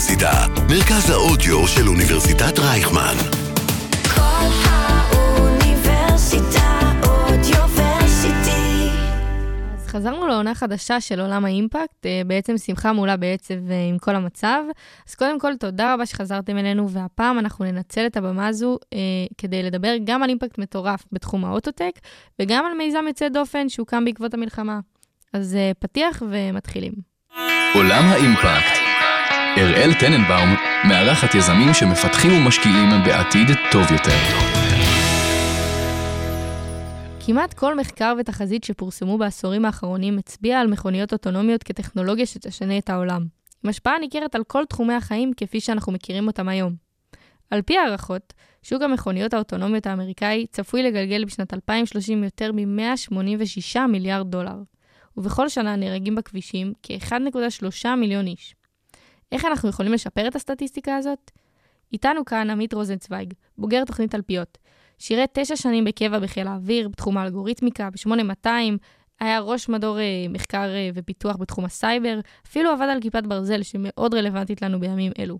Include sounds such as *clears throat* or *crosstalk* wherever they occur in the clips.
האוניברסיטה, מרכז האודיו של אוניברסיטת רייכמן. כל האוניברסיטה אודיוורסיטי. אז חזרנו לעונה חדשה של עולם האימפקט, אה, בעצם שמחה מעולה בעצב אה, עם כל המצב. אז קודם כל, תודה רבה שחזרתם אלינו, והפעם אנחנו ננצל את הבמה הזו אה, כדי לדבר גם על אימפקט מטורף בתחום האוטוטק, וגם על מיזם יוצא דופן שהוקם בעקבות המלחמה. אז אה, פתיח ומתחילים. עולם האימפקט. אראל טננבאום מארחת יזמים שמפתחים ומשקיעים בעתיד טוב יותר. כמעט כל מחקר ותחזית שפורסמו בעשורים האחרונים הצביע על מכוניות אוטונומיות כטכנולוגיה שתשנה את העולם, עם השפעה ניכרת על כל תחומי החיים כפי שאנחנו מכירים אותם היום. על פי הערכות, שוק המכוניות האוטונומיות האמריקאי צפוי לגלגל בשנת 2030 יותר מ-186 מיליארד דולר, ובכל שנה נהרגים בכבישים כ-1.3 מיליון איש. איך אנחנו יכולים לשפר את הסטטיסטיקה הזאת? איתנו כאן עמית רוזנצוויג, בוגר תוכנית תלפיות, שירת תשע שנים בקבע בחיל האוויר, בתחום האלגוריתמיקה, ב-8200, היה ראש מדור אה, מחקר אה, ופיתוח בתחום הסייבר, אפילו עבד על כיפת ברזל שמאוד רלוונטית לנו בימים אלו.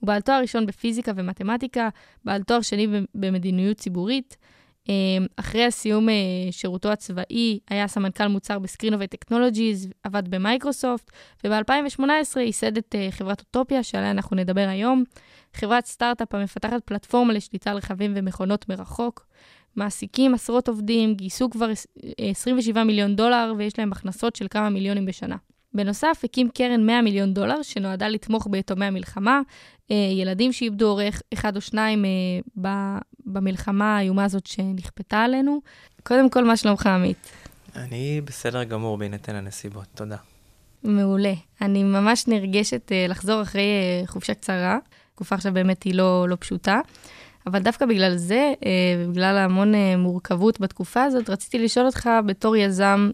הוא בעל תואר ראשון בפיזיקה ומתמטיקה, בעל תואר שני במדיניות ציבורית. אה, אחרי הסיום אה, שירותו הצבאי, היה סמנכ"ל מוצר בסקרינובי טכנולוגיז, עבד במייקרוסופט, וב-2018 ייסד את אה, חברת אוטופיה, שעליה אנחנו נדבר היום. חברת סטארט-אפ המפתחת פלטפורמה לשליטה על רכבים ומכונות מרחוק. מעסיקים עשרות עובדים, גייסו כבר עש- אה, 27 מיליון דולר ויש להם הכנסות של כמה מיליונים בשנה. בנוסף, הקים קרן 100 מיליון דולר שנועדה לתמוך ביתומי המלחמה, אה, ילדים שאיבדו עורך אחד או שניים אה, במלחמה האיומה הזאת שנכפתה עלינו. קודם כל, מה שלומך, עמית? אני בסדר גמור בהינתן הנסיבות, תודה. מעולה. אני ממש נרגשת אה, לחזור אחרי חופשה קצרה. תקופה עכשיו באמת היא לא, לא פשוטה. אבל דווקא בגלל זה, ובגלל המון מורכבות בתקופה הזאת, רציתי לשאול אותך בתור יזם,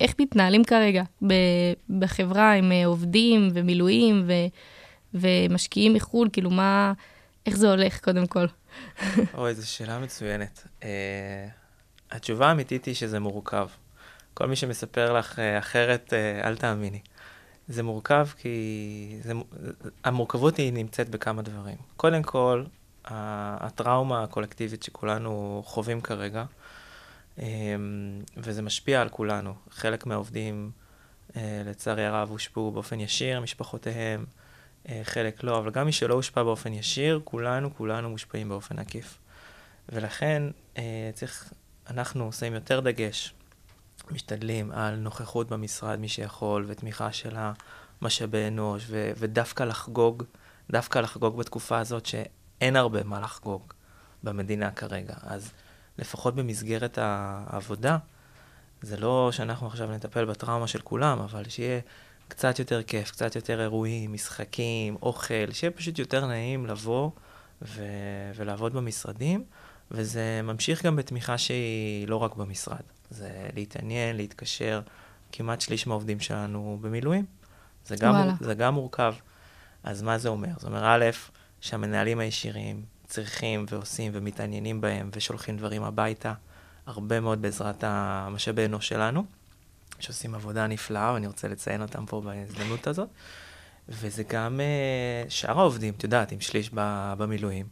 איך מתנהלים כרגע בחברה עם אה, עובדים ומילואים ו- ומשקיעים מחו"ל? כאילו, מה, איך זה הולך קודם כל? *laughs* אוי, זו שאלה מצוינת. Uh, התשובה האמיתית היא שזה מורכב. כל מי שמספר לך uh, אחרת, uh, אל תאמיני. זה מורכב כי זה, מו- המורכבות היא נמצאת בכמה דברים. קודם כל, הטראומה הקולקטיבית שכולנו חווים כרגע, וזה משפיע על כולנו. חלק מהעובדים, uh, לצערי הרב, הושפעו באופן ישיר, משפחותיהם, אה, חלק לא, אבל גם מי שלא הושפע באופן ישיר, כולנו, כולנו מושפעים באופן עקיף. ולכן אה, צריך, אנחנו שמים יותר דגש, משתדלים על נוכחות במשרד, מי שיכול, ותמיכה של המשאבי אנוש, ו- ודווקא לחגוג, דווקא לחגוג בתקופה הזאת שאין הרבה מה לחגוג במדינה כרגע. אז לפחות במסגרת העבודה, זה לא שאנחנו עכשיו נטפל בטראומה של כולם, אבל שיהיה קצת יותר כיף, קצת יותר אירועים, משחקים, אוכל, שיהיה פשוט יותר נעים לבוא ו- ולעבוד במשרדים, וזה ממשיך גם בתמיכה שהיא לא רק במשרד. זה להתעניין, להתקשר, כמעט שליש מהעובדים שלנו במילואים. זה גם, וואלה. זה גם מורכב. אז מה זה אומר? זה אומר, א', שהמנהלים הישירים צריכים ועושים ומתעניינים בהם ושולחים דברים הביתה, הרבה מאוד בעזרת המשאבי אנוש שלנו. שעושים עבודה נפלאה, ואני רוצה לציין אותם פה בהזדמנות הזאת. וזה גם uh, שאר העובדים, את יודעת, עם שליש במילואים,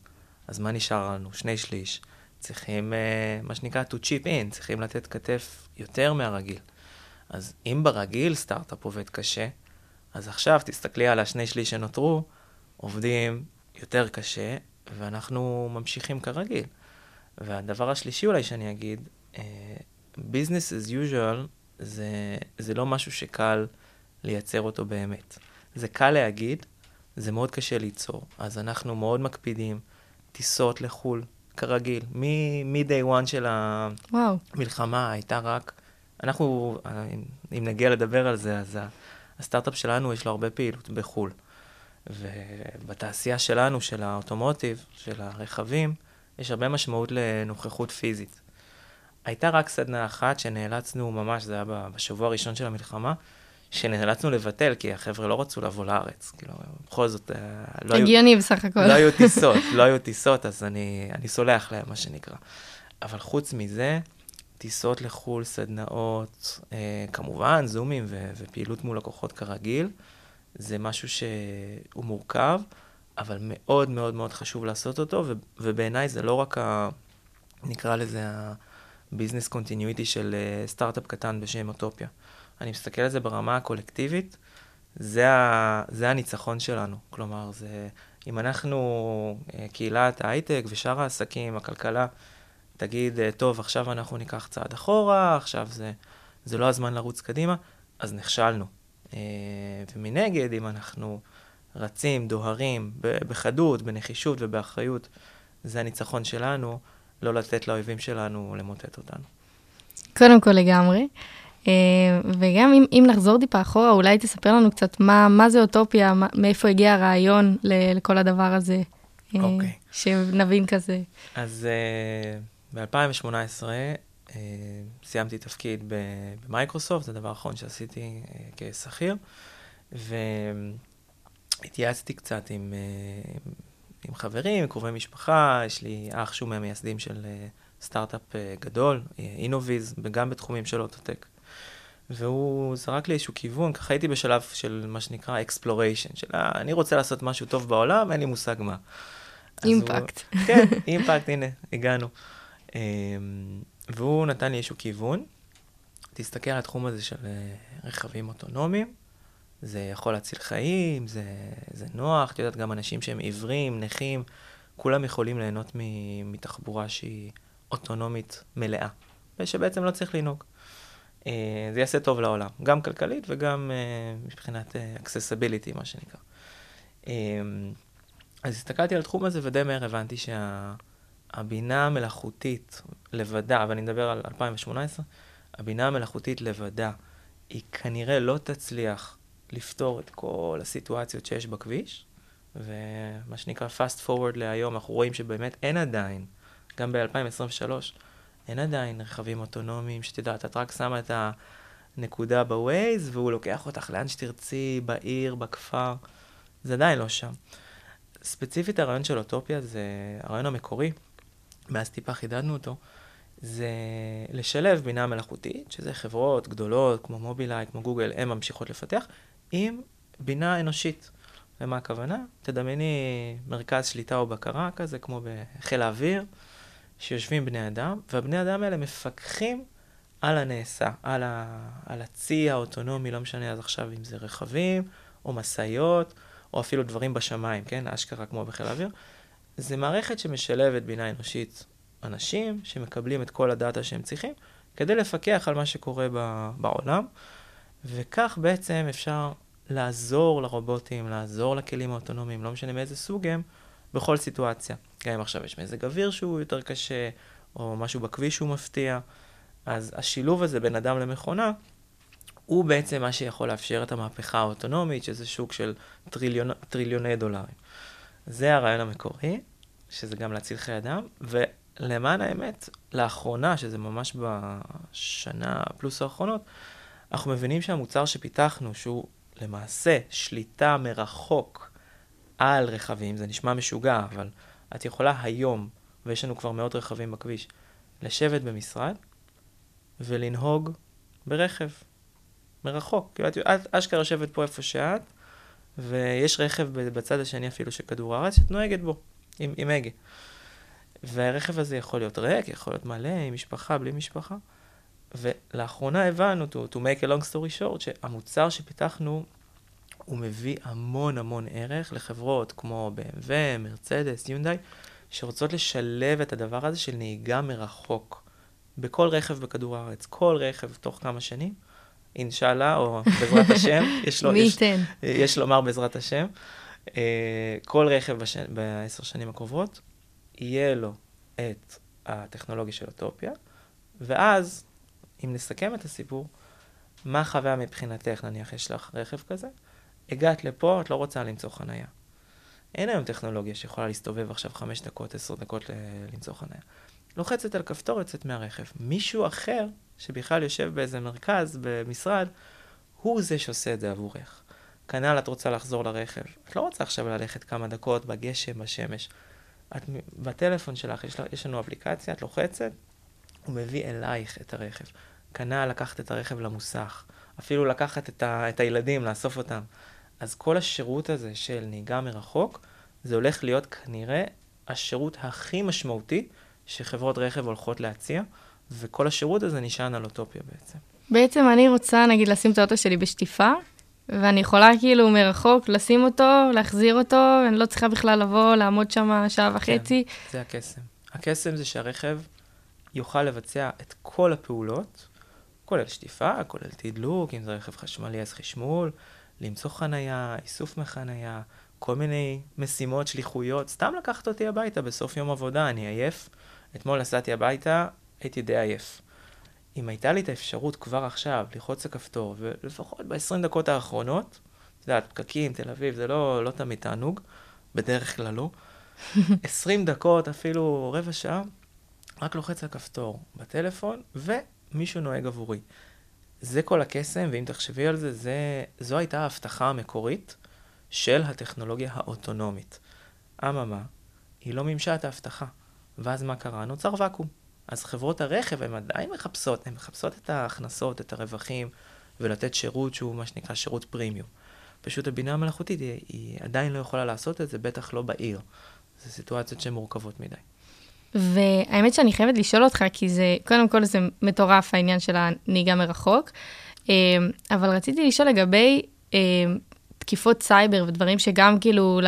אז מה נשאר לנו? שני שליש. צריכים, uh, מה שנקרא, to chip in, צריכים לתת כתף יותר מהרגיל. אז אם ברגיל סטארט-אפ עובד קשה, אז עכשיו תסתכלי על השני שליש שנותרו, עובדים יותר קשה, ואנחנו ממשיכים כרגיל. והדבר השלישי אולי שאני אגיד, uh, business as usual זה, זה לא משהו שקל לייצר אותו באמת. זה קל להגיד, זה מאוד קשה ליצור. אז אנחנו מאוד מקפידים, טיסות לחו"ל, כרגיל. מ-day one של וואו, המלחמה הייתה רק... אנחנו, אם- אם נגיע לדבר על זה, אז הסטארט-אפ שלנו יש לו הרבה פעילות בחו"ל. ובתעשייה שלנו, של האוטומוטיב, של הרכבים, יש הרבה משמעות לנוכחות פיזית. הייתה רק סדנה אחת שנאלצנו ממש, זה היה בשבוע הראשון של המלחמה, שנאלצנו לבטל, כי החבר'ה לא רצו לבוא לארץ. כאילו, בכל זאת, אה, לא היו, הגיוני בסך הכל. לא היו *laughs* טיסות, לא היו טיסות, אז אני, אני סולח להם, מה שנקרא. אבל חוץ מזה, טיסות לחו"ל, סדנאות, אה, כמובן, זומים ו- ופעילות מול לקוחות כרגיל, זה משהו שהוא מורכב, אבל מאוד מאוד מאוד חשוב לעשות אותו, ו- ובעיניי זה לא רק ה... נקרא לזה ה-business continuity של אה, סטארט-אפ קטן בשם אוטופיה. אני מסתכל על זה ברמה הקולקטיבית, זה, ה- זה הניצחון שלנו. כלומר, זה... אם אנחנו, אה, קהילת ההייטק ושאר העסקים, הכלכלה, תגיד, אה, טוב, עכשיו אנחנו ניקח צעד אחורה, עכשיו זה, זה לא הזמן לרוץ קדימה, אז נכשלנו. אה, ומנגד, אם אנחנו רצים, דוהרים, בחדות, בנחישות ובאחריות, זה הניצחון שלנו, לא לתת לאויבים שלנו למוטט אותנו. קודם כל לגמרי. אה, וגם אם, אם נחזור טיפה אחורה, אולי תספר לנו קצת מה, מה זה אוטופיה, מה, מאיפה הגיע הרעיון לכל הדבר הזה. אה, אוקיי. שנבין כזה. אז אה, ב-2018 אה, סיימתי תפקיד במייקרוסופט, זה הדבר האחרון שעשיתי אה, כשכיר, והתייעצתי קצת עם, אה, עם חברים, קרובי משפחה, יש לי אח שהוא מהמייסדים של סטארט-אפ גדול, אינוויז, וגם בתחומים של אוטוטק. והוא זרק לי איזשהו כיוון, ככה הייתי בשלב של מה שנקרא exploration, של אה, אני רוצה לעשות משהו טוב בעולם, אין לי מושג מה. אז הוא- אימפקט. כן, *laughs* אימפקט, הנה, הגענו. והוא נתן לי איזשהו כיוון. תסתכל על התחום הזה של אה, רכבים אוטונומיים, זה יכול להציל חיים, זה, זה נוח, את יודעת, גם אנשים שהם עיוורים, נכים, כולם יכולים ליהנות מתחבורה שהיא אוטונומית מלאה, ושבעצם לא צריך לנהוג. אה, זה יעשה טוב לעולם, גם כלכלית וגם אה, מבחינת accessibility, מה שנקרא. אז הסתכלתי על התחום הזה ודי מהר הבנתי שהבינה המלאכותית לבדה, ואני מדבר על 2018, הבינה המלאכותית לבדה, היא כנראה לא תצליח לפתור את כל הסיטואציות שיש בכביש, ומה שנקרא fast forward להיום, אנחנו רואים שבאמת אין עדיין, גם ב-2023, אין עדיין רכבים אוטונומיים, שאת יודעת, את רק שמה את הנקודה בווייז, והוא לוקח אותך לאן שתרצי, בעיר, בכפר, זה עדיין לא שם. ספציפית הרעיון של אוטופיה זה הרעיון המקורי, מאז טיפה חידדנו אותו, זה לשלב בינה מלאכותית, שזה חברות גדולות כמו מובילאיי, כמו גוגל, הן ממשיכות לפתח, עם בינה אנושית. למה הכוונה? תדמייני מרכז שליטה או בקרה כזה, כמו בחיל האוויר, שיושבים בני אדם, והבני אדם האלה מפקחים על הנעשה, על, ה... על הצי האוטונומי, לא משנה אז עכשיו אם זה רכבים, או משאיות, או אפילו דברים בשמיים, כן? אשכרה כמו בחיל האוויר. זה מערכת שמשלבת בינה אנושית אנשים שמקבלים את כל הדאטה שהם צריכים, כדי לפקח על מה שקורה ב... בעולם, וכך בעצם אפשר לעזור לרובוטים, לעזור לכלים האוטונומיים, לא משנה מאיזה סוג הם, בכל סיטואציה. גם אם עכשיו יש מזג אוויר שהוא יותר קשה, או משהו בכביש שהוא מפתיע. אז השילוב הזה בין אדם למכונה, הוא בעצם מה שיכול לאפשר את המהפכה האוטונומית, שזה שוק של טריליון, טריליוני דולרים. זה הרעיון המקורי, שזה גם להציל חיי אדם, ולמען האמת, לאחרונה, שזה ממש בשנה פלוס האחרונות, אנחנו מבינים שהמוצר שפיתחנו, שהוא למעשה שליטה מרחוק על רכבים, זה נשמע משוגע, אבל את יכולה היום, ויש לנו כבר מאות רכבים בכביש, לשבת במשרד ולנהוג ברכב, מרחוק. כאילו, את, את אשכרה יושבת פה איפה שאת, ויש רכב בצד השני אפילו של כדור הארץ שאת נוהגת בו, עם, עם הגה. והרכב הזה יכול להיות ריק, יכול להיות מלא, עם משפחה, בלי משפחה. ולאחרונה הבנו, to, to make a long story short, שהמוצר שפיתחנו, הוא מביא המון המון ערך לחברות כמו BMW, מרצדס, יונדאי, שרוצות לשלב את הדבר הזה של נהיגה מרחוק. בכל רכב בכדור הארץ, כל רכב תוך כמה שנים, אינשאללה, או בעזרת השם, *laughs* יש לו, מי יש, ייתן? יש לומר בעזרת השם, אה, כל רכב בש... בעשר שנים הקרובות, יהיה לו את הטכנולוגיה של אוטופיה, ואז, אם נסכם את הסיפור, מה החוויה מבחינתך, נניח יש לך רכב כזה, הגעת לפה, את לא רוצה למצוא חנייה. אין היום טכנולוגיה שיכולה להסתובב עכשיו חמש דקות, עשר דקות ל- למצוא חנייה. לוחצת על כפתור, יוצאת מהרכב. מישהו אחר, שבכלל יושב באיזה מרכז, במשרד, הוא זה שעושה את זה עבורך. כנ"ל את רוצה לחזור לרכב. את לא רוצה עכשיו ללכת כמה דקות בגשם, בשמש. את בטלפון שלך, יש, יש לנו אפליקציה, את לוחצת, הוא מביא אלייך את הרכב. כנ"ל לקחת את הרכב למוסך. אפילו לקחת את, ה, את הילדים, לאסוף אותם. אז כל השירות הזה של נהיגה מרחוק, זה הולך להיות כנראה השירות הכי משמעותי שחברות רכב הולכות להציע, וכל השירות הזה נשען על אוטופיה בעצם. בעצם אני רוצה, נגיד, לשים את האוטו שלי בשטיפה, ואני יכולה כאילו מרחוק לשים אותו, להחזיר אותו, אני לא צריכה בכלל לבוא, לעמוד שם שעה וחצי. כן, זה הקסם. הקסם זה שהרכב יוכל לבצע את כל הפעולות, כולל שטיפה, כולל תדלוק, אם זה רכב חשמלי אז חשמול, למצוא חנייה, איסוף מחנייה, כל מיני משימות, שליחויות, סתם לקחת אותי הביתה בסוף יום עבודה, אני עייף. אתמול נסעתי הביתה, הייתי די עייף. אם הייתה לי את האפשרות כבר עכשיו ללחוץ על הכפתור, ולפחות ב-20 דקות האחרונות, את יודעת, פקקים, תל אביב, זה לא, לא תמיד תענוג, בדרך כלל לא. *laughs* 20 דקות, אפילו רבע שעה, רק לוחץ על כפתור בטלפון, ומישהו נוהג עבורי. זה כל הקסם, ואם תחשבי על זה, זה זו הייתה ההבטחה המקורית של הטכנולוגיה האוטונומית. אממה, היא לא מימשה את ההבטחה. ואז מה קרה? נוצר ואקום. אז חברות הרכב, הן עדיין מחפשות, הן מחפשות את ההכנסות, את הרווחים, ולתת שירות שהוא מה שנקרא שירות פרימיום. פשוט הבינה המלאכותית, היא, היא עדיין לא יכולה לעשות את זה, בטח לא בעיר. זה סיטואציות שהן מורכבות מדי. והאמת שאני חייבת לשאול אותך, כי זה, קודם כל זה מטורף העניין של הנהיגה מרחוק, אה, אבל רציתי לשאול לגבי אה, תקיפות סייבר ודברים שגם כאילו,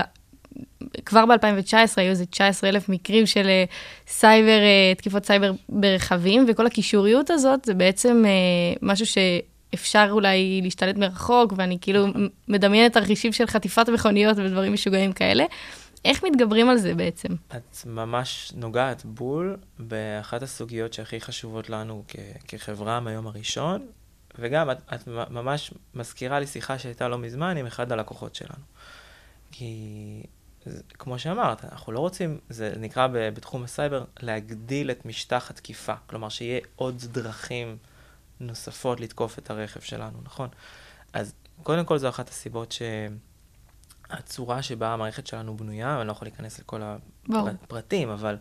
כבר ב-2019 היו איזה 19 אלף מקרים של אה, סייבר, תקיפות סייבר ברכבים, וכל הקישוריות הזאת זה בעצם משהו שאפשר אולי להשתלט מרחוק, ואני כאילו מדמיינת תרחישים של חטיפת מכוניות ודברים משוגעים כאלה. איך מתגברים על זה בעצם? את ממש נוגעת בול באחת הסוגיות שהכי חשובות לנו כ- כחברה מהיום הראשון, וגם את, את ממש מזכירה לי שיחה שהייתה לא מזמן עם אחד הלקוחות שלנו. כי כמו שאמרת, אנחנו לא רוצים, זה נקרא בתחום הסייבר, להגדיל את משטח התקיפה. כלומר, שיהיה עוד דרכים נוספות לתקוף את הרכב שלנו, נכון? אז קודם כל זו אחת הסיבות ש... הצורה שבה המערכת שלנו בנויה, ואני לא יכול להיכנס לכל הפרטים, אבל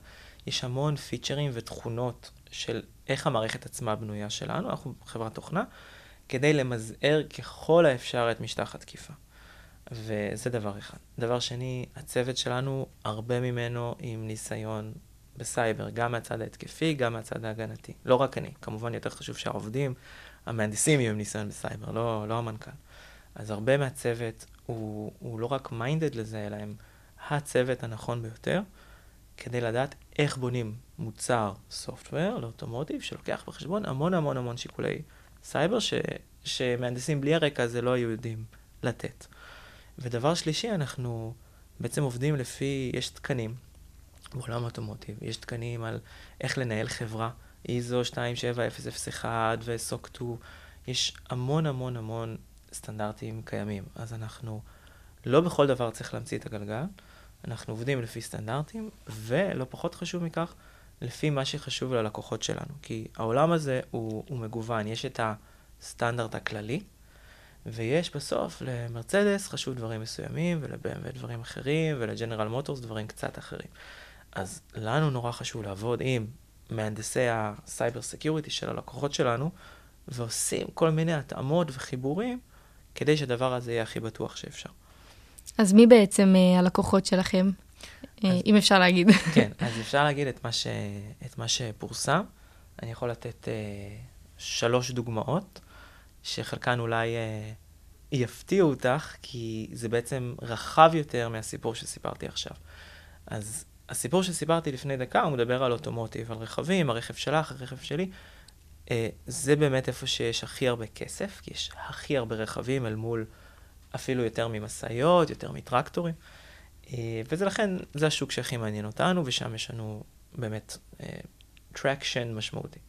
יש המון פיצ'רים ותכונות של איך המערכת עצמה בנויה שלנו, אנחנו חברת תוכנה, כדי למזער ככל האפשר את משטח התקיפה. וזה דבר אחד. דבר שני, הצוות שלנו, הרבה ממנו עם ניסיון בסייבר, גם מהצד ההתקפי, גם מהצד ההגנתי. לא רק אני, כמובן יותר חשוב שהעובדים, המהנדסים יהיו עם ניסיון בסייבר, לא, לא המנכ"ל. אז הרבה מהצוות הוא, הוא לא רק minded לזה, אלא הם הצוות הנכון ביותר, כדי לדעת איך בונים מוצר software ל automotive, שלוקח בחשבון המון המון המון שיקולי סייבר, ש, שמהנדסים בלי הרקע הזה לא היו יודעים לתת. ודבר שלישי, אנחנו בעצם עובדים לפי, יש תקנים בעולם האוטומוטיב, יש תקנים על איך לנהל חברה, איזו 27001 וסוק 2, יש המון המון המון סטנדרטים קיימים. אז אנחנו לא בכל דבר צריך להמציא את הגלגל, אנחנו עובדים לפי סטנדרטים, ולא פחות חשוב מכך, לפי מה שחשוב ללקוחות שלנו. כי העולם הזה הוא, הוא מגוון, יש את הסטנדרט הכללי, ויש בסוף למרצדס חשוב דברים מסוימים, ול-BMW דברים אחרים, ולג'נרל מוטורס דברים קצת אחרים. אז לנו נורא חשוב לעבוד עם מהנדסי ה cyber security של הלקוחות שלנו, ועושים כל מיני התאמות וחיבורים כדי שהדבר הזה יהיה הכי בטוח שאפשר. אז מי בעצם אה, הלקוחות שלכם, אה, אז, אם אפשר להגיד? *laughs* כן, אז *laughs* אפשר להגיד את מה, ש, את מה שפורסם. אני יכול לתת uh, שלוש דוגמאות, שחלקן אולי uh, יפתיעו אותך, כי זה בעצם רחב יותר מהסיפור שסיפרתי עכשיו. אז הסיפור שסיפרתי לפני דקה, הוא מדבר על אוטומוטיב, על רכבים, הרכב שלך, הרכב שלי. Uh, זה באמת איפה שיש הכי הרבה כסף, כי יש הכי הרבה רכבים אל מול אפילו יותר ממשאיות, יותר מטרקטורים. Uh, וזה לכן, זה השוק שהכי מעניין אותנו, ושם יש לנו באמת traction uh, משמעותי.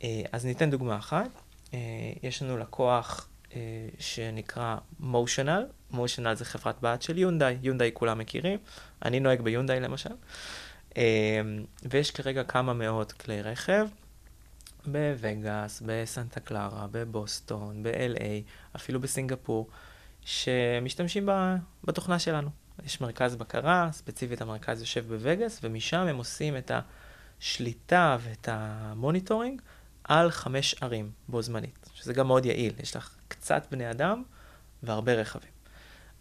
Uh, אז ניתן דוגמה אחת. Uh, יש לנו לקוח uh, שנקרא Motional, Motional זה חברת בת של יונדאי, יונדאי כולם מכירים, אני נוהג ביונדאי למשל. Uh, ויש כרגע כמה מאות כלי רכב. בווגאס, בסנטה קלרה, בבוסטון, ב-LA, אפילו בסינגפור, שמשתמשים בתוכנה שלנו. יש מרכז בקרה, ספציפית המרכז יושב בווגאס, ומשם הם עושים את השליטה ואת ה monitoring על חמש ערים בו זמנית, שזה גם מאוד יעיל, יש לך קצת בני אדם והרבה רכבים.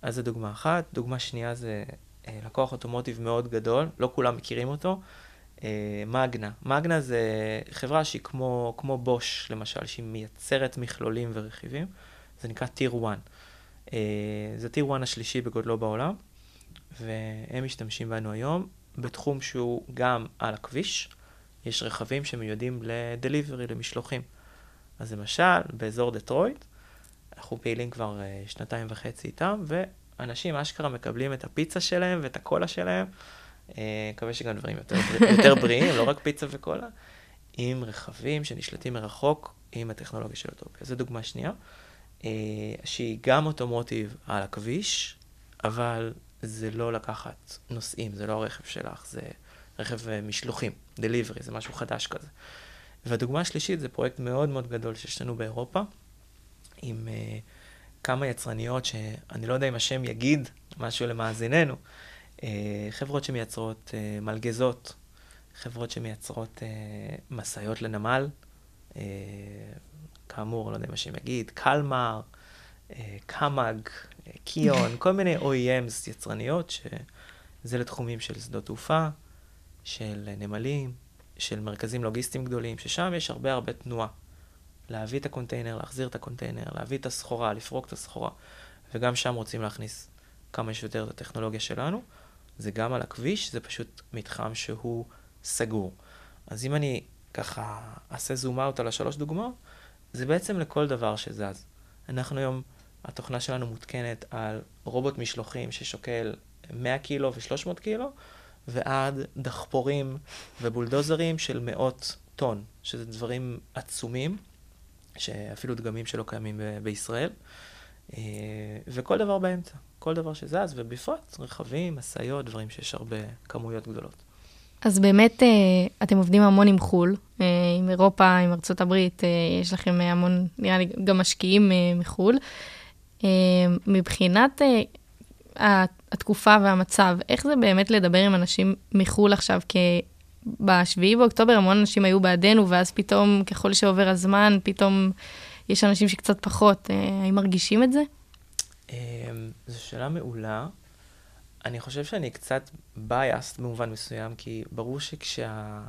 אז זו דוגמה אחת. דוגמה שנייה זה אה, לקוח automotive מאוד גדול, לא כולם מכירים אותו, אה, Magna. Magna זה חברה שהיא כמו, כמו בוש, למשל, שהיא מייצרת מכלולים ורכיבים, זה נקרא טיר 1. אה, זה טיר 1 השלישי בגודלו בעולם, והם משתמשים בנו היום בתחום שהוא גם על הכביש, יש רכבים שמיועדים לדליברי, למשלוחים. אז למשל, באזור דטרויט, אנחנו פעילים כבר uh, שנתיים וחצי איתם, ואנשים אשכרה מקבלים את הפיצה שלהם ואת הקולה שלהם, uh, מקווה שגם דברים יותר, יותר בריאים, לא רק פיצה וקולה, עם רכבים שנשלטים מרחוק עם הטכנולוגיה של אוטופיה. זו דוגמה שנייה, uh, שהיא גם אוטומוטיב על הכביש, אבל זה לא לקחת נוסעים, זה לא הרכב שלך, זה רכב uh, משלוחים, דליברי, זה משהו חדש כזה. והדוגמה השלישית זה פרויקט מאוד מאוד גדול שיש לנו באירופה, עם uh, כמה יצרניות שאני לא יודע אם השם יגיד משהו למאזיננו, uh, חברות שמייצרות uh, מלגזות, חברות שמייצרות uh, משאיות לנמל, uh, כאמור, לא יודע אם השם יגיד, Kalmar, uh, KAMAG, uh, KION, כל מיני OEMs יצרניות, שזה לתחומים של שדות תעופה, של נמלים, של מרכזים לוגיסטיים גדולים, ששם יש הרבה הרבה תנועה. להביא את הקונטיינר, להחזיר את הקונטיינר, להביא את הסחורה, לפרוק את הסחורה, וגם שם רוצים להכניס כמה שיותר את הטכנולוגיה שלנו. זה גם על הכביש, זה פשוט מתחם שהוא סגור. אז אם אני ככה אעשה זום אאוט על השלוש דוגמאות, זה בעצם לכל דבר שזז. אנחנו היום, התוכנה שלנו מותקנת על רובוט משלוחים ששוקל 100 קילו ו-300 קילו, ועד דחפורים ובולדוזרים של מאות טון, שזה דברים עצומים, שאפילו דגמים שלא קיימים ב- בישראל, אה, וכל דבר באמצע, כל דבר שזז, ובפרט רכבים, משאיות, דברים שיש הרבה כמויות גדולות. אז באמת אה, אתם עובדים המון עם חו"ל, אה, עם אירופה, עם ארצות הברית, יש לכם המון, נראה לי, גם משקיעים מחו"ל. מבחינת התקופה והמצב, איך זה באמת לדבר עם אנשים מחו"ל עכשיו? כי ב-7 באוקטובר המון אנשים היו בעדנו, ואז פתאום, ככל שעובר הזמן, פתאום יש אנשים שקצת פחות. אה, האם מרגישים את זה? אמ, זו שאלה מעולה. אני חושב שאני קצת biased במובן מסוים, כי ברור שכשה...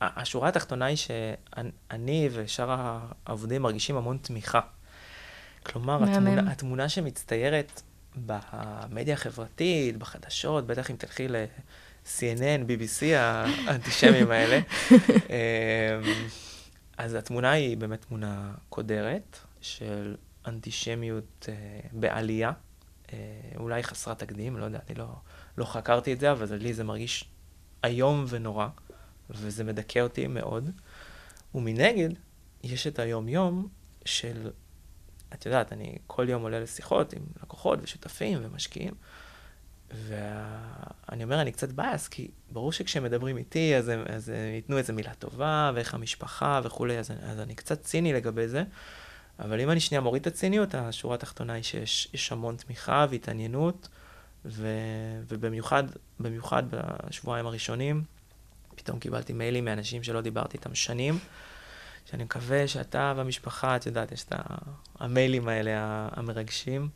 השורה התחתונה היא שאני ושאר העובדים מרגישים המון תמיכה. כלומר. התמונה, התמונה שמצטיירת במדיה החברתית, בחדשות, בטח אם תלכי ל-CNN, BBC, האנטישמים האלה, *laughs* אמ, אז התמונה היא באמת תמונה קודרת של אנטישמיות אה, בעלייה, אה, אולי חסרת תקדים, לא יודע, אני לא, לא חקרתי את זה, אבל לי זה מרגיש איום ונורא, וזה מדכא אותי מאוד. ומנגד, יש את היום-יום של, את יודעת, אני כל יום עולה לשיחות עם לקוחות ושותפים ומשקיעים, ואני אומר, אני קצת בייס, כי ברור שכשמדברים איתי, אז הם, אז הם ייתנו איזה מילה טובה, ואיך המשפחה וכולי, אז, אז אני קצת ציני לגבי זה. אבל אם אני שנייה מוריד את הציניות, השורה התחתונה היא שיש יש המון תמיכה והתעניינות, ו, ובמיוחד במיוחד בשבועיים הראשונים, פתאום קיבלתי מיילים מאנשים שלא דיברתי איתם שנים, שאני מקווה שאתה והמשפחה, את יודעת, יש את המיילים האלה המרגשים.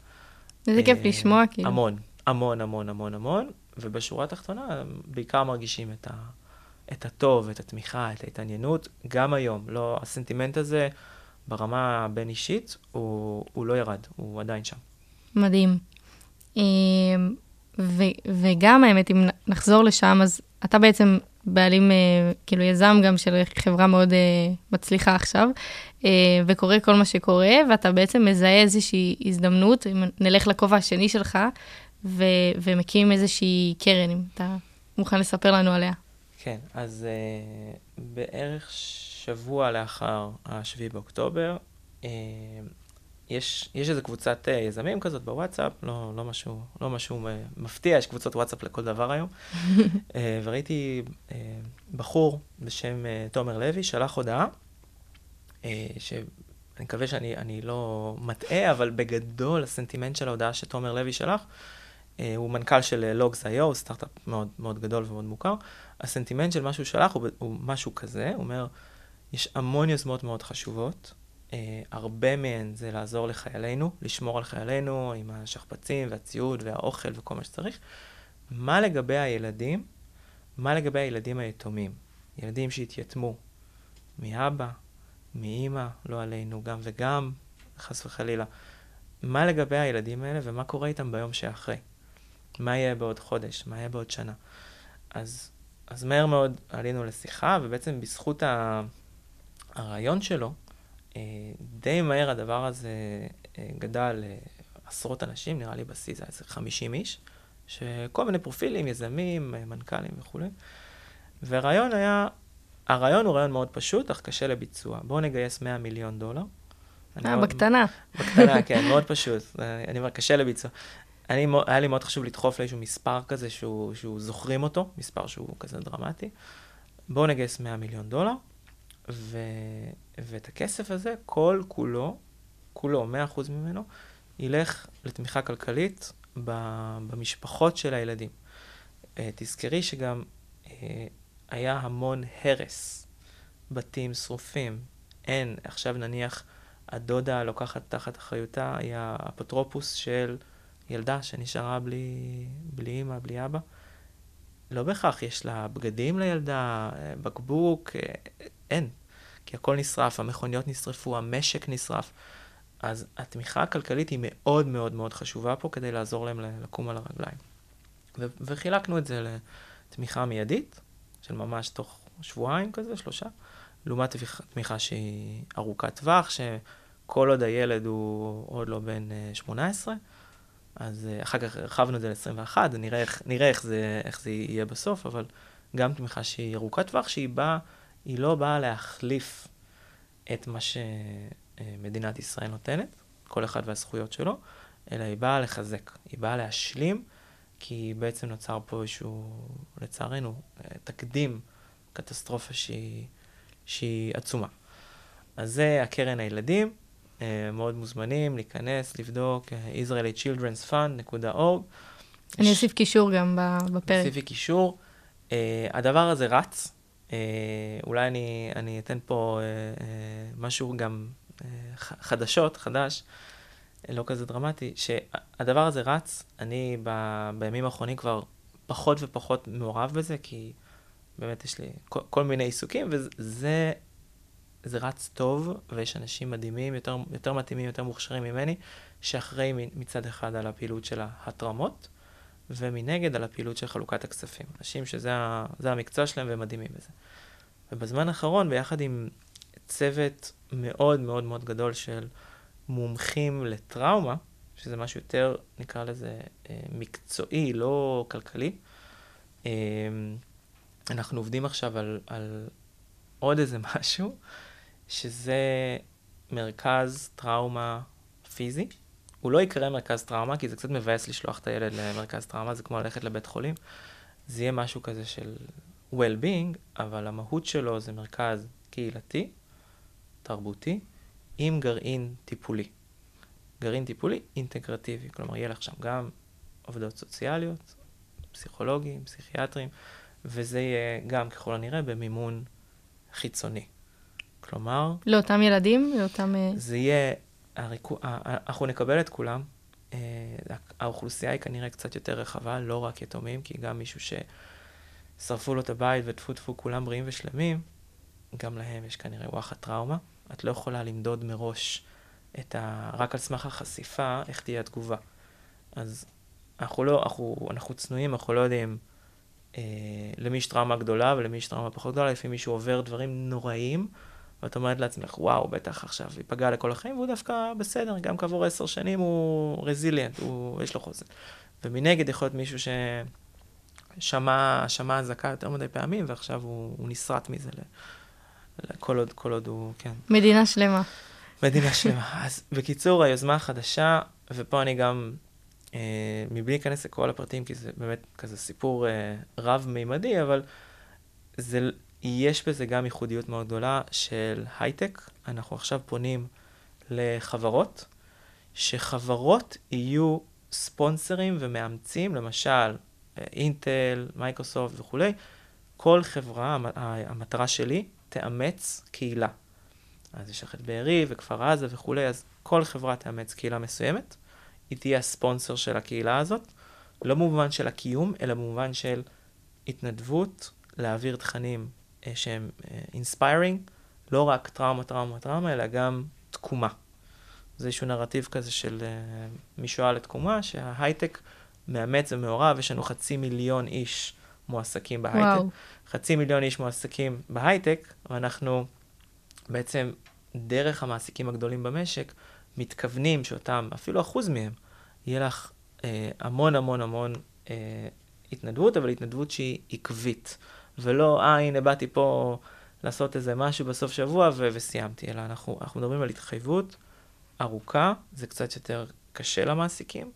איזה כיף אה, לשמוע, כאילו. המון, המון, המון, המון, המון, ובשורה התחתונה, בעיקר מרגישים את, ה, את הטוב, את התמיכה, את ההתעניינות, גם היום. לא, הסנטימנט הזה, ברמה הבין-אישית, הוא, הוא לא ירד, הוא עדיין שם. מדהים. ו- וגם האמת, אם נחזור לשם, אז אתה בעצם בעלים, אה, כאילו יזם גם של חברה מאוד אה, מצליחה עכשיו, אה, וקורה כל מה שקורה, ואתה בעצם מזהה איזושהי הזדמנות, אם נלך לכובע השני שלך, ו- ומקים איזושהי קרן, אם אתה מוכן לספר לנו עליה. כן, אז uh, בערך שבוע לאחר ה-7 באוקטובר, uh, יש, יש איזו קבוצת uh, יזמים כזאת בוואטסאפ, לא, לא, משהו, לא משהו uh, מפתיע, יש קבוצות וואטסאפ לכל דבר היום. uh, *laughs* וראיתי בחור בשם תומר לוי, שלח הודעה, שאני מקווה שאני אני לא מטעה, אבל בגדול הסנטימנט של ההודעה שתומר לוי שלח, הוא מנכ"ל של לוגס.io, סטארט-אפ מאוד, מאוד גדול ומאוד מוכר. הסנטימנט של מה שהוא שלח הוא, הוא משהו כזה, הוא אומר, יש המון יוזמות מאוד חשובות, אה, הרבה מהן זה לעזור לחיילינו, לשמור על חיילינו עם השכפ"צים והציוד והאוכל וכל מה שצריך. מה לגבי הילדים? מה לגבי הילדים היתומים? ילדים שהתייתמו מאבא, מאימא, לא עלינו, גם וגם, חס וחלילה. מה לגבי הילדים האלה ומה קורה איתם ביום שאחרי? מה יהיה בעוד חודש? מה יהיה בעוד שנה? אז, אז מהר מאוד עלינו לשיחה, ובעצם בזכות ה... הרעיון שלו, די מהר הדבר הזה אה, גדל לעשרות אנשים, נראה לי בשיא זה היה איזה 50 איש, שכל מיני פרופילים, יזמים, אה, מנכ"לים וכולי. והרעיון היה, הרעיון הוא רעיון מאוד פשוט, אך קשה לביצוע. בואו נגייס 100 מיליון דולר. אה, בקטנה. בקטנה, *laughs* כן, מאוד פשוט. אה, אני אומר, קשה לביצוע. אני, היה לי מאוד חשוב לדחוף לאיזשהו מספר כזה שהוא, שהוא זוכרים אותו, מספר שהוא כזה דרמטי. בואו נגייס 100 מיליון דולר, ו, ואת הכסף הזה, כל כולו, כולו, 100% ממנו, ילך לתמיכה כלכלית במשפחות של הילדים. אה, תזכרי שגם אה, היה המון הרס, בתים שרופים. אין, עכשיו נניח הדודה לוקחת תחת אחריותה, היא האפוטרופוס של ילדה שנשארה בלי, בלי אימא, בלי אבא. לא בהכרח יש לה בגדים לילדה, אה, בקבוק, אין. כי הכל נשרף, המכוניות נשרפו, המשק נשרף. אז התמיכה הכלכלית היא מאוד מאוד מאוד חשובה פה כדי לעזור להם לקום על הרגליים. ו- וחילקנו את זה לתמיכה מיידית, של ממש תוך שבועיים כזה, שלושה, לעומת תמיכה- שהיא ארוכת טווח, שכל עוד הילד הוא עוד לא בן אה, 18, אז אה, אחר כך הרחבנו את זה ל-21, נראה, איך, נראה איך, זה, איך זה יהיה בסוף, אבל גם תמיכה שהיא ארוכת טווח, שהיא באה, היא לא באה להחליף את מה שמדינת ישראל נותנת, כל אחד והזכויות שלו, אלא היא באה לחזק, היא באה להשלים, כי בעצם נוצר פה איזשהו, לצערנו, אה, תקדים, קטסטרופה שהיא, שהיא עצומה. אז זה הקרן הילדים, אה, מאוד מוזמנים להיכנס, לבדוק, אה, israelichildrensfund.org. אני אוסיף קישור גם בפרק. תוסיפי קישור. Uh, הדבר הזה רץ. Uh, אולי אני, אני אתן פה uh, uh, משהו גם ח- חדשות, חדש, uh, לא כזה דרמטי, שהדבר הזה רץ. אני ב, בימים האחרונים כבר פחות ופחות מעורב בזה, כי באמת יש לי כל, כל מיני עיסוקים, וזה זה רץ טוב, ויש אנשים מדהימים, יותר, יותר מתאימים, יותר מוכשרים ממני, שאחראים מצד אחד על הפעילות של ההתרמות, ומנגד על הפעילות של חלוקת הכספים. אנשים שזה המקצוע שלהם והם מדהימים בזה. ובזמן האחרון, ביחד עם צוות מאוד מאוד מאוד גדול של מומחים לטראומה, שזה משהו יותר, נקרא לזה, אה, מקצועי, לא כלכלי, אה, אנחנו עובדים עכשיו על, על עוד איזה *laughs* משהו, שזה מרכז טראומה פיזי. הוא לא יקרא מרכז טראומה, כי זה קצת מבאס לשלוח את הילד למרכז טראומה, זה כמו ללכת לבית חולים. זה יהיה משהו כזה של well-being, אבל המהות שלו זה מרכז קהילתי, תרבותי, עם גרעין טיפולי. גרעין טיפולי אינטגרטיבי, כלומר יהיה לך שם גם עובדות סוציאליות, פסיכולוגים, פסיכיאטרים, וזה יהיה גם ככל הנראה במימון חיצוני. כלומר, לאותם ילדים, לאותם... אה, זה יהיה, הריקו, אנחנו נקבל את כולם. אה, האוכלוסייה היא כנראה קצת יותר רחבה, לא רק יתומים, כי גם מישהו ששרפו לו את הבית וטפו טפו כולם בריאים ושלמים, גם להם יש כנראה וואחד טראומה. את לא יכולה למדוד מראש את ה... רק על סמך החשיפה, איך תהיה התגובה. אז אנחנו לא, אנחנו, אנחנו צנועים, אנחנו לא יודעים אה, למי יש טראומה גדולה ולמי יש טראומה פחות גדולה, לפעמים מישהו עובר דברים נוראיים, ואת אומרת לעצמך, וואו, בטח עכשיו ייפגע לכל החיים, והוא דווקא בסדר, גם כעבור עשר שנים הוא רזיליאנט, הוא, יש לו חוזן. ומנגד יכול להיות מישהו ששמע שמע אזעקה יותר מדי פעמים, ועכשיו הוא, הוא נסרט מזה, ל, כל, עוד, כל עוד הוא, כן. מדינה שלמה. מדינה *laughs* שלמה. אז בקיצור, היוזמה החדשה, ופה אני גם, אה, מבלי להיכנס לכל הפרטים, כי זה באמת כזה סיפור אה, רב-מימדי, אבל זה, יש בזה גם ייחודיות מאוד גדולה של הייטק. אנחנו עכשיו פונים לחברות, שחברות יהיו ספונסרים ומאמצים, למשל אינטל, מייקרוסופט וכולי. כל חברה, המ- המטרה שלי, תאמץ קהילה. אז יש לך את בארי וכפר עזה וכולי, אז כל חברה תאמץ קהילה מסוימת, היא תהיה הספונסר של הקהילה הזאת, לא במובן של הקיום, אלא במובן של התנדבות, להעביר תכנים שהם inspiring, לא רק טראומה, טראומה, טראומה, אלא גם תקומה. זה איזשהו נרטיב כזה של משואה לתקומה, שההייטק מאמץ ומעורב, יש לנו חצי מיליון איש מועסקים בהייטק. וואו. חצי מיליון איש מועסקים בהייטק, ואנחנו בעצם, דרך המעסיקים הגדולים במשק, מתכוונים שאותם, אפילו אחוז מהם, יהיה לך אה, המון המון המון אה, התנדבות, אבל התנדבות שהיא עקבית. ולא, אה, הנה באתי פה לעשות איזה משהו בסוף שבוע ו- וסיימתי, אלא אנחנו, אנחנו מדברים על התחייבות ארוכה, זה קצת יותר קשה למעסיקים,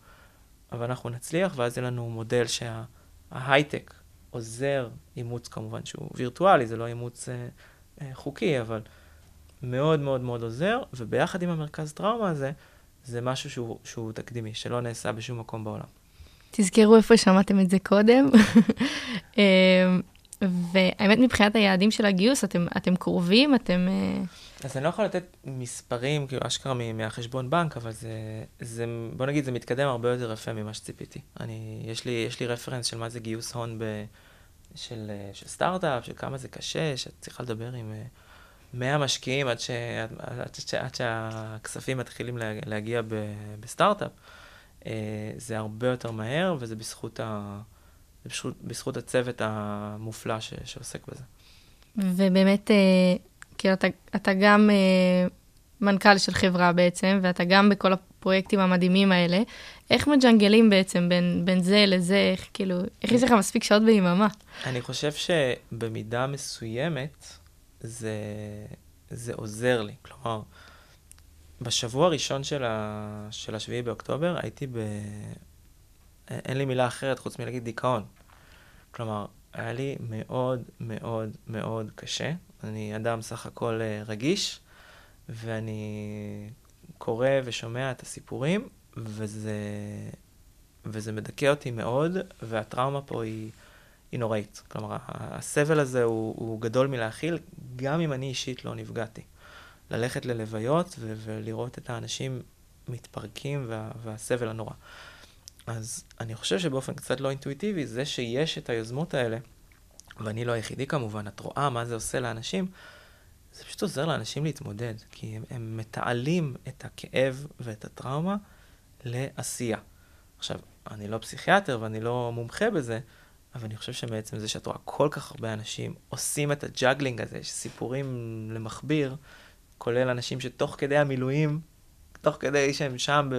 אבל אנחנו נצליח, ואז יהיה לנו מודל שההייטק עוזר, אימוץ כמובן שהוא וירטואלי, זה לא אימוץ אה, אה, חוקי, אבל מאוד מאוד מאוד עוזר, וביחד עם המרכז טראומה הזה, זה משהו שהוא, שהוא תקדימי, שלא נעשה בשום מקום בעולם. תזכרו איפה שמעתם את זה קודם. *laughs* אמ, והאמת, מבחינת היעדים של הגיוס, אתם, אתם קרובים, אתם... אה, אז אני לא יכול לתת מספרים, כאילו, אשכרה מהחשבון בנק, אבל זה, זה, בוא נגיד, זה מתקדם הרבה יותר יפה ממה שציפיתי. אני, יש לי, יש לי רפרנס של מה זה גיוס הון ב, של, אה, של סטארט-אפ, של כמה זה קשה, שאת צריכה לדבר עם אה, 100 משקיעים עד, ש, עד, עד, ש, עד שהכספים מתחילים לה, להגיע בסטארט-אפ. אה, זה הרבה יותר מהר, וזה בזכות, ה, זה בזכות, בזכות הצוות המופלא ש, שעוסק בזה. ובאמת, אה, כאילו, אתה, אתה גם אה, מנכ"ל של חברה בעצם, ואתה גם בכל הפרויקטים המדהימים האלה. איך מג'נגלים בעצם בין, בין זה לזה, איך כאילו, איך יש לך מספיק שעות ביממה? אני חושב שבמידה מסוימת זה, זה עוזר לי. כלומר, בשבוע הראשון של, ה, של השביעי באוקטובר הייתי ב... אין לי מילה אחרת חוץ מלהגיד דיכאון. כלומר, היה לי מאוד מאוד מאוד קשה. אני אדם סך הכל אה, רגיש, ואני קורא ושומע את הסיפורים, וזה, וזה מדכא אותי מאוד, והטראומה פה היא, היא נוראית. כלומר, הסבל הזה הוא, הוא גדול מלהכיל, גם אם אני אישית לא נפגעתי. ללכת ללוויות ו- ולראות את האנשים מתפרקים וה- והסבל הנורא. אז אני חושב שבאופן קצת לא אינטואיטיבי, זה שיש את היוזמות האלה, ואני לא היחידי כמובן, את רואה מה זה עושה לאנשים, זה פשוט עוזר לאנשים להתמודד, כי הם, הם מתעלים את הכאב ואת הטראומה לעשייה. עכשיו, אני לא פסיכיאטר ואני לא מומחה בזה, אבל אני חושב שמעצם זה שאת רואה כל כך הרבה אנשים עושים את ה juggling הזה, יש סיפורים למכביר, כולל אנשים שתוך כדי המילואים, תוך כדי שהם שם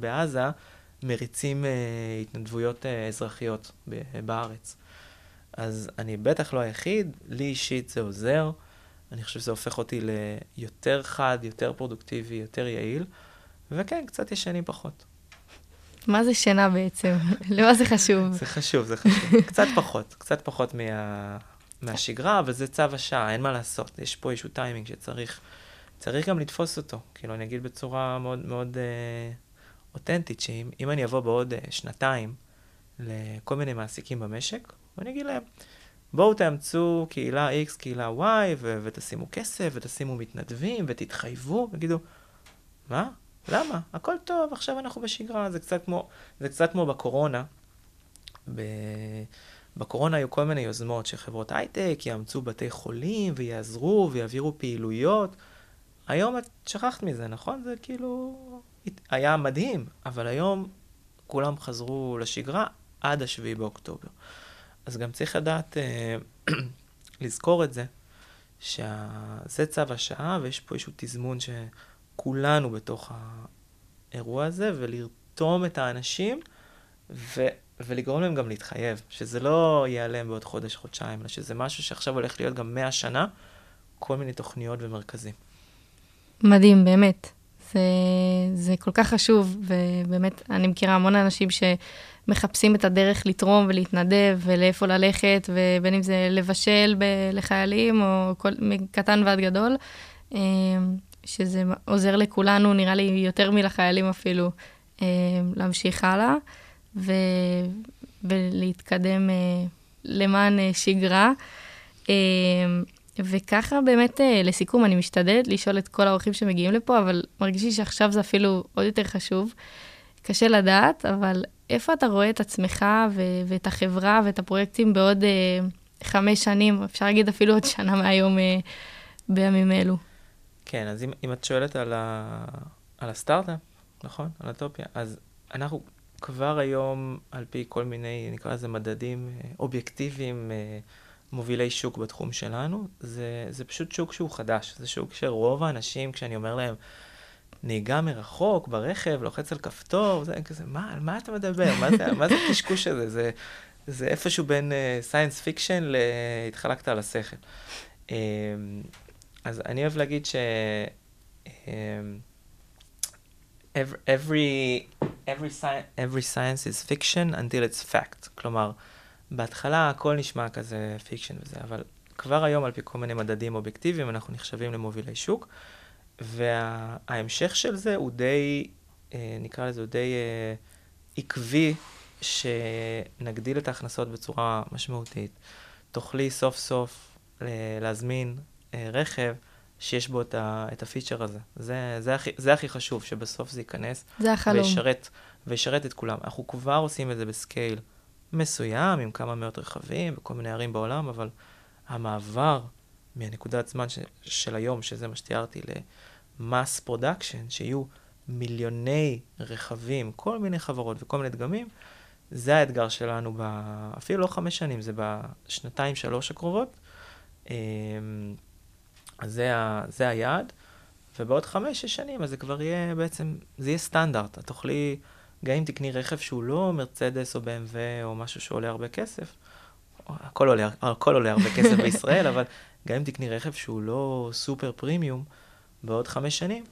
בעזה, מריצים אה, התנדבויות אה, אזרחיות ב- בארץ. אז אני בטח לא היחיד, לי אישית זה עוזר. אני חושב שזה הופך אותי ליותר חד, יותר פרודוקטיבי, יותר יעיל, וכן, קצת ישנים פחות. מה זה שינה בעצם? *laughs* למה זה חשוב? זה חשוב, זה חשוב. *laughs* קצת פחות, קצת פחות מה... מהשגרה, אבל זה צו השעה, אין מה לעשות. יש פה איזשהו טיימינג שצריך צריך גם לתפוס אותו. כאילו, אני אגיד בצורה מאוד מאוד אה, אותנטית, שאם אם אני אבוא בעוד אה, שנתיים לכל מיני מעסיקים במשק, ואני אגיד להם, בואו תאמצו קהילה X, קהילה Y, ו- ותשימו כסף, ותשימו מתנדבים, ותתחייבו, ויגידו, מה? למה? הכל טוב, עכשיו אנחנו בשגרה. זה קצת כמו, זה קצת כמו בקורונה. ב... בקורונה היו כל מיני יוזמות שחברות הייטק יאמצו בתי חולים ויעזרו ויעבירו פעילויות. היום את שכחת מזה, נכון? זה כאילו היה מדהים, אבל היום כולם חזרו לשגרה עד השביעי באוקטובר. אז גם צריך לדעת אה, *clears throat* לזכור את זה, שזה צו השעה ויש פה איזשהו תזמון שכולנו בתוך האירוע הזה, ולרתום את האנשים ו... ולגרום להם גם להתחייב, שזה לא ייעלם בעוד חודש, חודשיים, אלא שזה משהו שעכשיו הולך להיות גם 100 שנה, כל מיני תוכניות ומרכזים. מדהים, באמת. זה, זה כל כך חשוב, ובאמת, אני מכירה המון אנשים שמחפשים את הדרך לתרום ולהתנדב ולאיפה ללכת, ובין אם זה לבשל ב- לחיילים, או כל, מקטן ועד גדול, אה, שזה עוזר לכולנו, נראה לי יותר מלחיילים אפילו, אה, להמשיך הלאה, ו, ולהתקדם אה, למען שגרה. וככה באמת, אה, לסיכום, אני משתדלת לשאול את כל האורחים שמגיעים לפה, אבל מרגיש לי שעכשיו זה אפילו עוד יותר חשוב. קשה לדעת, אבל איפה אתה רואה את עצמך ו- ואת החברה ואת הפרויקטים בעוד אה, חמש שנים, אפשר להגיד אפילו עוד שנה מהיום אה, בימים אלו? כן, אז אם, אם את שואלת על, ה, על הסטארט-אפ, נכון? על אטופיה, אז אנחנו כבר היום, על פי כל מיני, נקרא לזה מדדים אה, אובייקטיביים, אה, מובילי שוק בתחום שלנו, זה, זה פשוט שוק שהוא חדש. זה שוק שרוב האנשים, כשאני אומר להם, נהיגה מרחוק, ברכב, לוחץ על כפתור, זה כזה, מה, על מה אתה מדבר? מה זה, מה זה הקשקוש הזה? זה, זה איפשהו בין science uh, fiction ל"התחלקת על השכל". Um, אז אני אוהב להגיד ש... Um, every, every, sci- every science is fiction until it's fact. כלומר, בהתחלה הכל נשמע כזה fiction וזה, אבל כבר היום על פי כל מיני מדדים אובייקטיביים אנחנו נחשבים למובילי שוק, וההמשך של זה הוא די, אה, נקרא לזה, הוא די אה, עקבי, שנגדיל את ההכנסות בצורה משמעותית. תוכלי סוף סוף אה, להזמין רכב שיש בו את, ה, את הפיצ'ר הזה. זה, זה, הכי, זה הכי חשוב, שבסוף זה ייכנס. זה החלום. וישרת, וישרת את כולם. אנחנו כבר עושים את זה ב scale מסוים, עם כמה מאות רכבים, בכל מיני ערים בעולם, אבל המעבר מהנקודת זמן ש, של היום, שזה מה שתיארתי, ל mass production, שיהיו מיליוני רכבים, כל מיני חברות וכל מיני דגמים, זה האתגר שלנו, ב... אפילו לא חמש שנים, זה בשנתיים, שלוש הקרובות. אמ, אז זה, ה... זה היעד, ובעוד חמש, שש שנים, אז זה כבר יהיה בעצם, זה יהיה סטנדרט. את תוכלי, גם אם תקני רכב שהוא לא מרצדס או BMW או משהו שעולה הרבה כסף, הכל עולה, הכל עולה הרבה כסף *laughs* בישראל, אבל גם אם תקני רכב שהוא לא סופר פרימיום, בעוד חמש שנים,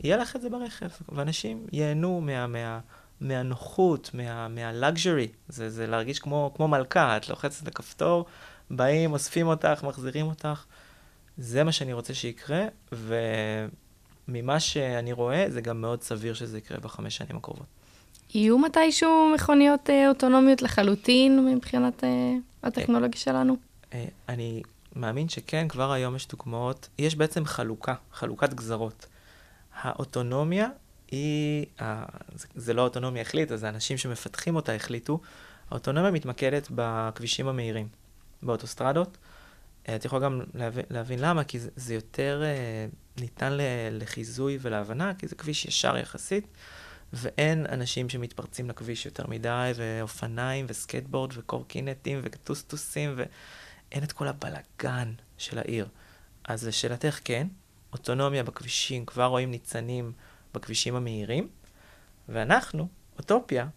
יהיה לך את זה ברכב, ואנשים ייהנו מה, מה, מהנוחות, מה, מהלאגז'רי, זה, זה להרגיש כמו, כמו מלכה, את לוחצת את הכפתור, באים, אוספים אותך, מחזירים אותך. זה מה שאני רוצה שיקרה, וממה שאני רואה, זה גם מאוד סביר שזה יקרה בחמש שנים הקרובות. יהיו מתישהו מכוניות אה, אוטונומיות לחלוטין מבחינת אה, הטכנולוגיה שלנו? אה, אני מאמין שכן, כבר היום יש דוגמאות. יש בעצם חלוקה, חלוקת גזרות. האוטונומיה היא, זה, לא האוטונומיה החליטה, זה אנשים שמפתחים אותה החליטו. האוטונומיה מתמקדת בכבישים המהירים, באוטוסטרדות. את יכולה גם להבין, להבין למה, כי זה, זה יותר ניתן לחיזוי ולהבנה, כי זה כביש ישר יחסית. ואין אנשים שמתפרצים לכביש יותר מדי, ואופניים, וסקייטבורד, וקורקינטים, וטוסטוסים, ואין את כל הבלגן של העיר. אז לשאלתך, כן, אוטונומיה בכבישים, כבר רואים ניצנים בכבישים המהירים, ואנחנו, Ottopia,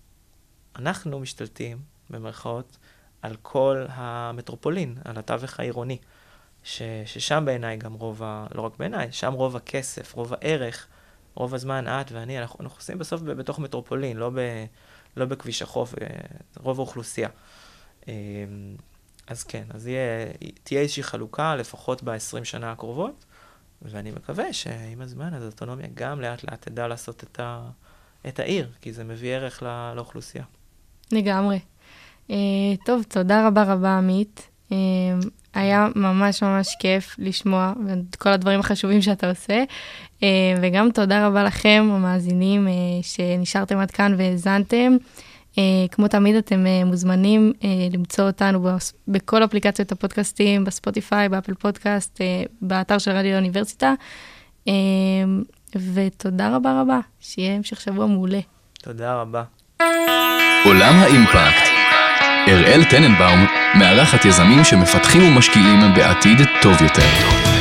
אנחנו משתלטים, במרכאות, על כל המטרופולין, על התווך העירוני, ש, ששם בעיניי גם רוב ה... לא רק בעיניי, שם רוב הכסף, רוב הערך רוב הזמן את ואני, אנחנו, אנחנו עושים בסוף בתוך מטרופולין, לא, ב, לא בכביש החוף, אה, רוב האוכלוסייה. אה, אז כן, אז יהיה, תהיה איזושהי חלוקה, לפחות ב-20 שנה הקרובות, ואני מקווה שעם הזמן, אז האוטונומיה גם לאט לאט תדע לעשות את, ה, את העיר, כי זה מביא ערך לא, לאוכלוסייה. לגמרי. Uh, טוב, תודה רבה רבה, עמית. Uh, היה ממש ממש כיף לשמוע את כל הדברים החשובים שאתה עושה. אה, וגם תודה רבה לכם, המאזינים, אה, שנשארתם עד כאן והאזנתם. אה, כמו תמיד, אתם מוזמנים למצוא אותנו בכל אפליקציות הפודקאסטים, בספוטיפיי, באפל פודקאסט, באתר של רדיו האוניברסיטה. ותודה רבה רבה, שיהיה המשך שבוע מעולה. תודה רבה. עולם האימפקט אראל טננבאום מארחת יזמים שמפתחים ומשקיעים בעתיד טוב יותר.